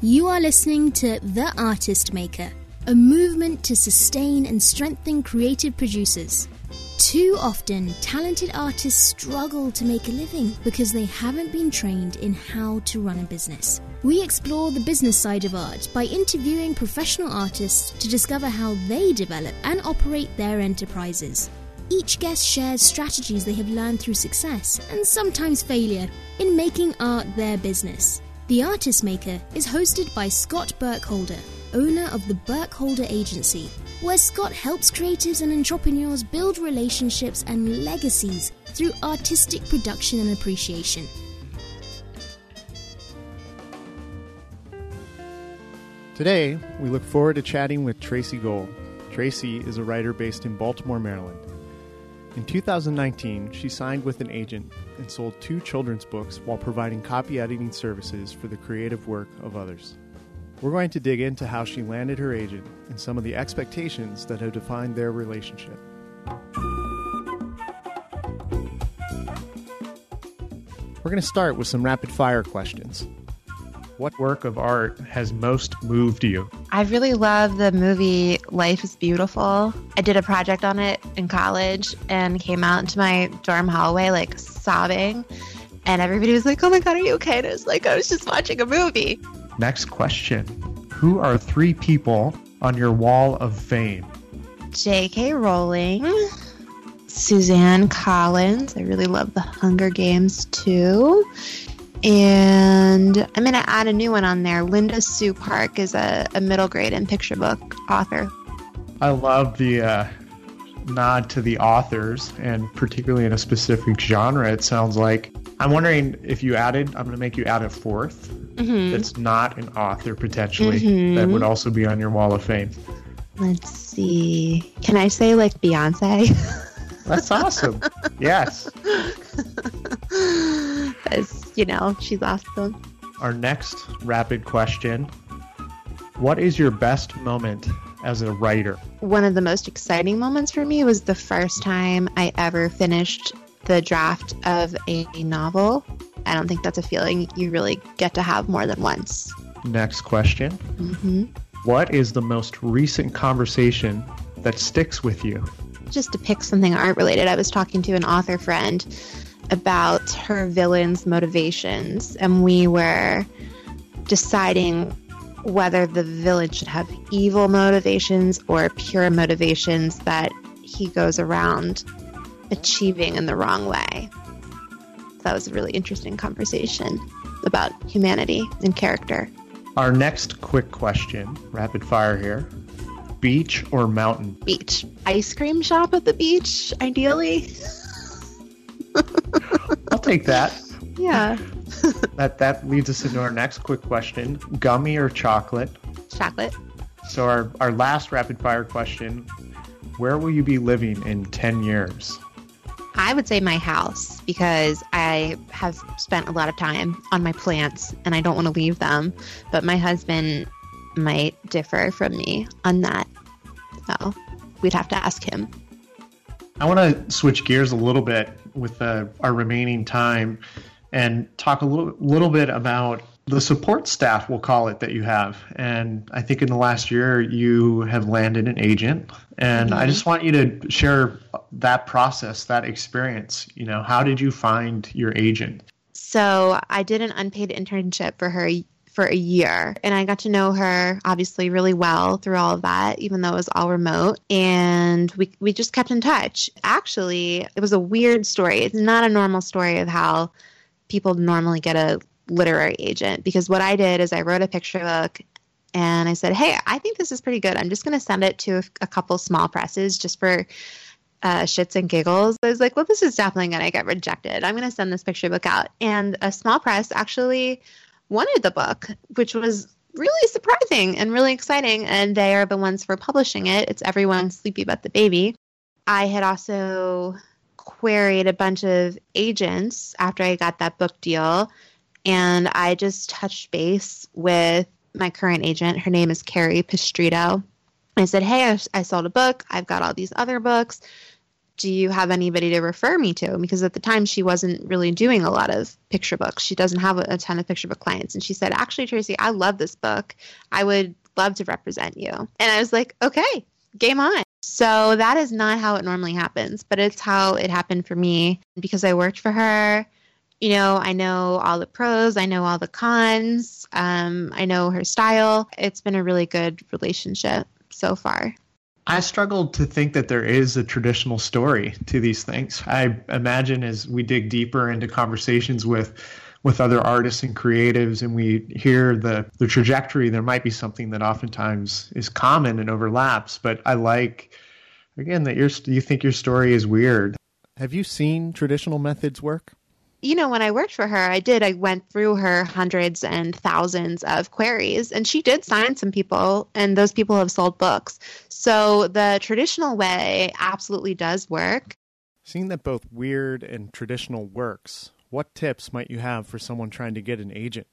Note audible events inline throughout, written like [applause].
You are listening to The Artist Maker, a movement to sustain and strengthen creative producers. Too often, talented artists struggle to make a living because they haven't been trained in how to run a business. We explore the business side of art by interviewing professional artists to discover how they develop and operate their enterprises. Each guest shares strategies they have learned through success and sometimes failure in making art their business. The Artist Maker is hosted by Scott Burkholder, owner of the Burkholder Agency, where Scott helps creatives and entrepreneurs build relationships and legacies through artistic production and appreciation. Today, we look forward to chatting with Tracy Gold. Tracy is a writer based in Baltimore, Maryland. In 2019, she signed with an agent and sold two children's books while providing copy editing services for the creative work of others. We're going to dig into how she landed her agent and some of the expectations that have defined their relationship. We're going to start with some rapid fire questions. What work of art has most moved you? I really love the movie Life is Beautiful. I did a project on it in college and came out into my dorm hallway like sobbing. And everybody was like, oh my God, are you okay? And it was like, I was just watching a movie. Next question Who are three people on your wall of fame? J.K. Rowling, Suzanne Collins. I really love the Hunger Games too. And I'm going to add a new one on there. Linda Sue Park is a, a middle grade and picture book author. I love the uh, nod to the authors, and particularly in a specific genre, it sounds like. I'm wondering if you added, I'm going to make you add a 4th Mhm. that's not an author potentially Mhm. that would also be on your wall of fame. Let's see. Can I say like Beyonce? [laughs] That's awesome. yes. [laughs] Because, you know, she's awesome. Our next rapid question What is your best moment as a writer? One of the most exciting moments for me was the first time I ever finished the draft of a novel. I don't think that's a feeling you really get to have more than once. Next question hmm What is the most recent conversation that sticks with you? Just to pick something art related, I was talking to an author friend about her villain's motivations, and we were deciding whether the villain should have evil motivations or pure motivations that he goes around achieving in the wrong way. That was a really interesting conversation about humanity and character. Our next quick question, rapid fire here beach or mountain? Beach. Ice cream shop at the beach, ideally. I'll take that. Yeah. [laughs] That that leads us into our next quick question: gummy or chocolate? Chocolate. So our our last rapid fire question: Where will you be living in ten years? I would say my house because I have spent a lot of time on my plants and I don't want to leave them. But my husband might differ from me on that. So we'd have to ask him. I want to switch gears a little bit with uh, our remaining time and talk a little little bit about the support staff, we'll call it, that you have. And I think in the last year you have landed an agent, and I Mhm. just want you to share that process, that experience. You know, how did you find your agent? So I did an unpaid internship for her for a year and I got to know her obviously really well through all of that, even though it was all remote. And we, we just kept in touch. Actually, it was a weird story. It's not a normal story of how people normally get a literary agent because what I did is I wrote a picture book and I said, Hey, I think this is pretty good. I'm just going to send it to a, a couple small presses just for uh, shits and giggles. I was like, well, this is definitely going to get rejected. I'm going to send this picture book out. And a small press actually wanted the book, which was really surprising and really exciting. And they are the ones for publishing it. It's Everyone sleepy but the baby. I had also queried a bunch of agents after I got that book deal. And I just touched base with my current agent. Her name is Carrie Pestritto. I said, Hey, I, I sold a book. I've got all these other books. do you have anybody to refer me to? Because at the time she wasn't really doing a lot of picture books. She doesn't have a, ton of picture book clients. And she said, Actually, Tracy, I love this book. I would love to represent you. And I was like, Okay, game on. So that is not how it normally happens, but it's how it happened for me because I worked for her. You know, I know all the pros, I know all the cons, um, I know her style. It's been a really good relationship so far. I struggled to think that there is a traditional story to these things. I imagine as we dig deeper into conversations with with other artists and creatives and we hear the the trajectory, there might be something that oftentimes is common and overlaps. But I like again that you you think your story is weird. Have you seen traditional methods work? you know, when I worked for her, I did. I went through her hundreds and thousands of queries, and she did sign some people, and those people have sold books. So the traditional way absolutely does work. Seeing that both weird and traditional works, what tips might you have for someone trying to get an agent?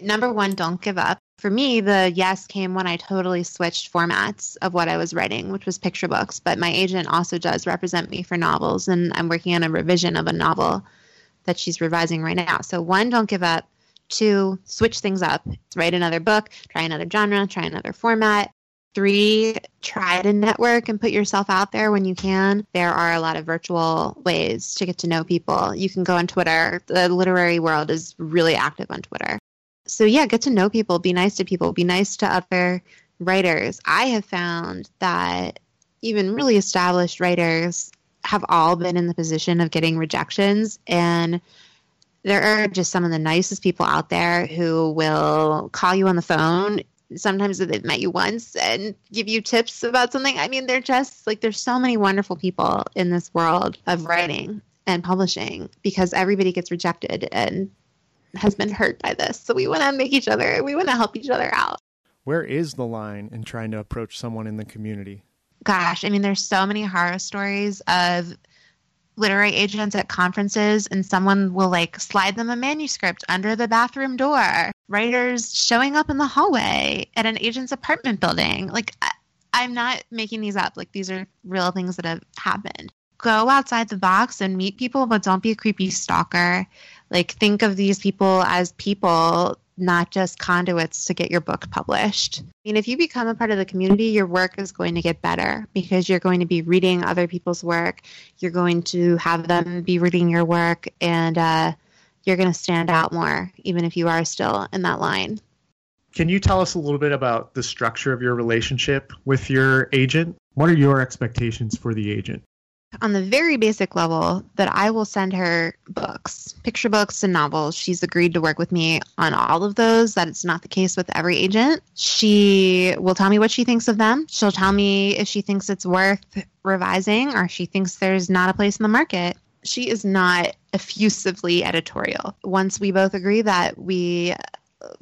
Number one, don't give up. For me, the yes came when I totally switched formats of what I was writing, which was picture books. But my agent also does represent me for novels, and I'm working on a revision of a novel that she's revising right now. So, one, don't give up. Two, switch things up. Write another book, try another genre, try another format. Three, try to network and put yourself out there when you can. There are a lot of virtual ways to get to know people. You can go on Twitter. The literary world is really active on Twitter. So, yeah, get to know people, be nice to people, be nice to other writers. I have found that even really established writers have all been in the position of getting rejections and there are just some of the nicest people out there who will call you on the phone sometimes they've met you once and give you tips about something. I mean they're just like there's so many wonderful people in this world of writing and publishing because everybody gets rejected and has been hurt by this. So we want to make each other we want to help each other out. Where is the line in trying to approach someone in the community? Gosh, I mean, there's so many horror stories of literary agents at conferences and someone will like slide them a manuscript under the bathroom door. Writers showing up in the hallway at an agent's apartment building. Like, I, I'm not making these up. Like, these are real things that have happened. Go outside the box and meet people, but don't be a creepy stalker. Like, think of these people as people not just conduits to get your book published. I mean, if you become a part of the community, your work is going to get better because you're going to be reading other people's work. You're going to have them be reading your work, and uh, you're going to stand out more, even if you are still in that line. Can you tell us a little bit about the structure of your relationship with your agent? What are your expectations for the agent? On the very basic level that I will send her books, picture books and novels. She's agreed to work with me on all of those. That it's not the case with every agent. She will tell me what she thinks of them. She'll tell me if she thinks it's worth revising or she thinks there's not a place in the market. She is not effusively editorial. Once we both agree that we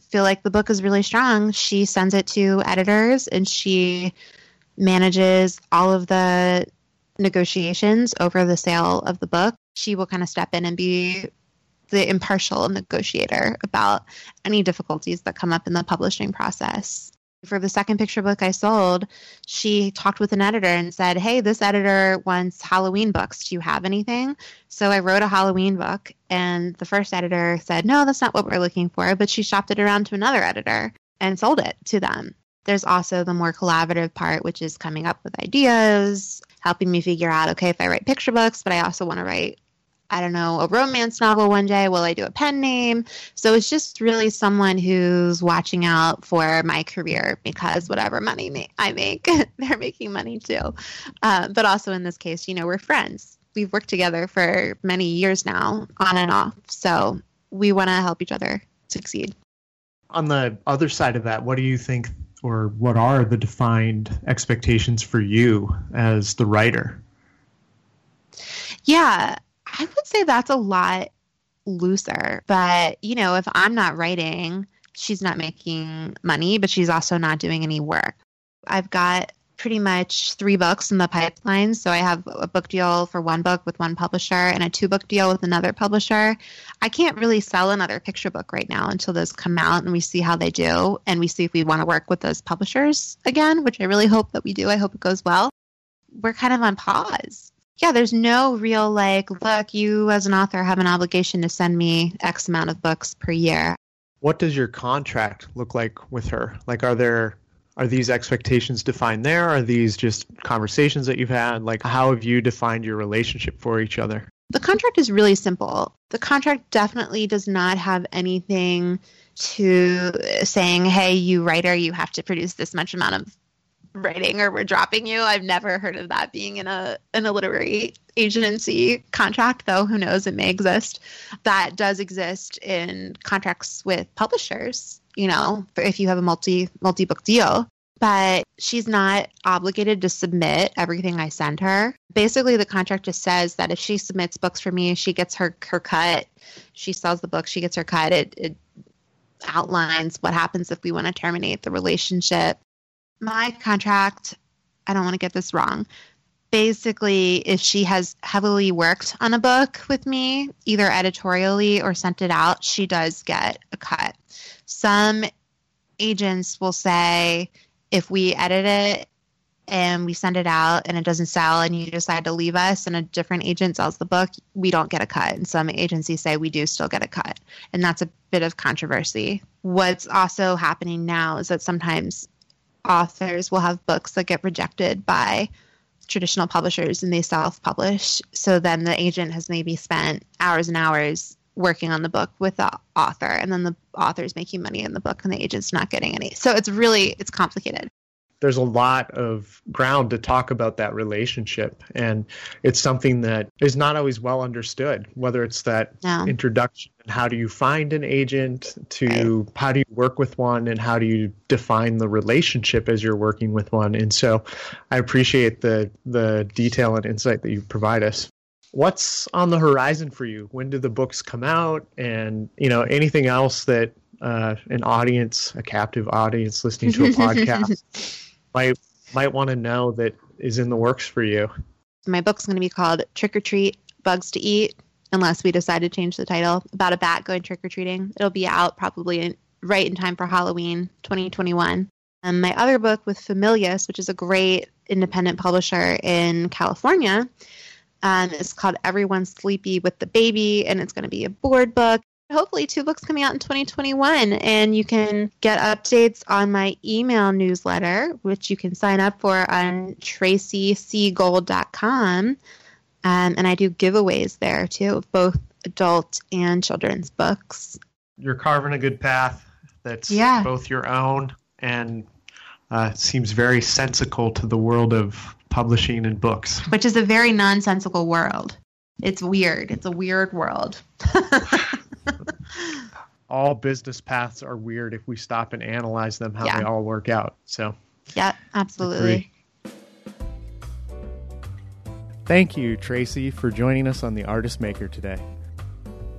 feel like the book is really strong, she sends it to editors and she manages all of the negotiations over the sale of the book, she will kind of step in and be the impartial negotiator about any difficulties that come up in the publishing process. For the second picture book I sold, she talked with an editor and said, Hey, this editor wants Halloween books. Do you have anything? So I wrote a Halloween book, and the first editor said, No, that's not what we're looking for. But she shopped it around to another editor and sold it to them. There's also the more collaborative part, which is coming up with ideas, helping me figure out okay, if I write picture books, but I also want to write, I don't know, a romance novel one day, will I do a pen name? So it's just really someone who's watching out for my career because whatever money I make, [laughs] they're making money too. Uh, but also in this case, you know, we're friends. We've worked together for many years now, on and off. So we want to help each other succeed. On the other side of that, what do you think or what are the defined expectations for you as the writer? Yeah, I would say that's a lot looser. But, you know, if I'm not writing, she's not making money, but she's also not doing any work. I've got pretty much three books in the pipeline. So I have a book deal for one book with one publisher and a two book deal with another publisher. I can't really sell another picture book right now until those come out and we see how they do and we see if we want to work with those publishers again, which I really hope that we do. I hope it goes well. We're kind of on pause Yeah, there's no real like, look, you as an author have an obligation to send me X amount of books per year. What does your contract look like with her? Like, are there are these expectations defined there? Are these just conversations that you've had? Like, how have you defined your relationship for each other? The contract is really simple. The contract definitely does not have anything to saying, hey, you writer, you have to produce this much amount of writing or we're dropping you. I've never heard of that being in a in a literary agency contract, though who knows it may exist. That does exist in contracts with publishers, you know, if you have a multi multi book deal. But she's not obligated to submit everything I send her. Basically, the contract just says that if she submits books for me, she gets her her cut. She sells the book, she gets her cut. It, it outlines what happens if we want to terminate the relationship my contract, I don't want to get this wrong. Basically, if she has heavily worked on a book with me, either editorially or sent it out, she does get a cut. Some agents will say if we edit it and we send it out and it doesn't sell and you decide to leave us and a different agent sells the book, we don't get a cut. And some agencies say we do still get a cut. And that's a bit of controversy. What's also happening now is that sometimes authors will have books that get rejected by traditional publishers and they self publish. So then the agent has maybe spent hours and hours working on the book with the author and then the author's making money in the book and the agent's not getting any. So it's really it's complicated there's a lot of ground to talk about that relationship. And it's something that is not always well understood whether it's that no. introduction how do you find an agent to right. how do you work with one and how do you define the relationship as you're working with one. And so i appreciate the the detail and insight that you provide us. What's on the horizon for you? When do the books come out? And you know anything else that uh, an audience a captive audience listening to a [laughs] podcast might might want to know that is in the works for you? My book's going to be called Trick or Treat Bugs to Eat, unless we decide to change the title, about a bat going trick or treating. It'll be out probably in, right in time for Halloween 2021. And my other book with Familius, which is a great independent publisher in California, um, is called Everyone's Sleepy with the Baby, and it's going to be a board book hopefully two books coming out in 2021 and you can get updates on my email newsletter which you can sign up for on tracycgold.com um, and i do giveaways there too of both adult and children's books. You're carving a good path that's yeah. both your own and uh, seems very sensical to the world of publishing and books. Which is a very nonsensical world. It's weird. It's a weird world [laughs] [laughs] all business paths are weird if we stop and analyze them how yeah. they all work out. So, yeah, absolutely. Thank you, Tracy, for joining us on The Artist Maker today.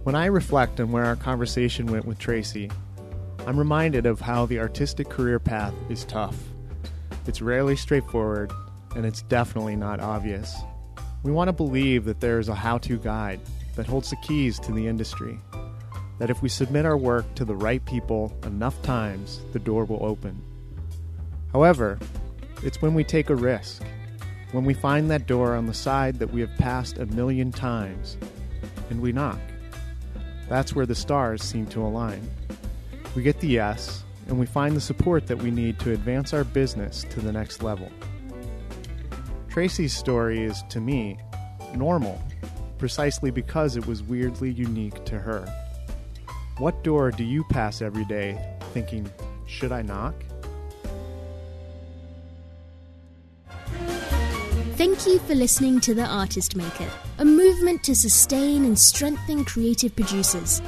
When I reflect on where our conversation went with Tracy, I'm reminded of how the artistic career path is tough. It's rarely straightforward, and it's definitely not obvious. We want to believe that there is a how to guide that holds the keys to the industry that if we submit our work to the right people enough times, the door will open. However, it's when we take a risk, when we find that door on the side that we have passed a million times, and we knock. That's where the stars seem to align. We get the yes, and we find the support that we need to advance our business to the next level. Tracy's story is, to me, normal, precisely because it was weirdly unique to her. What door do you pass every day thinking, should I knock? Thank you for listening to The Artist Maker, a movement to sustain and strengthen creative producers.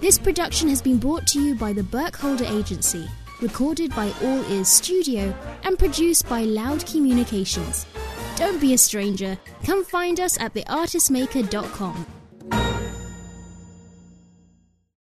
This production has been brought to you by the Burkholder Agency, recorded by All Ears Studio, and produced by Loud Communications. Don't be a stranger. Come find us at theartistmaker.com.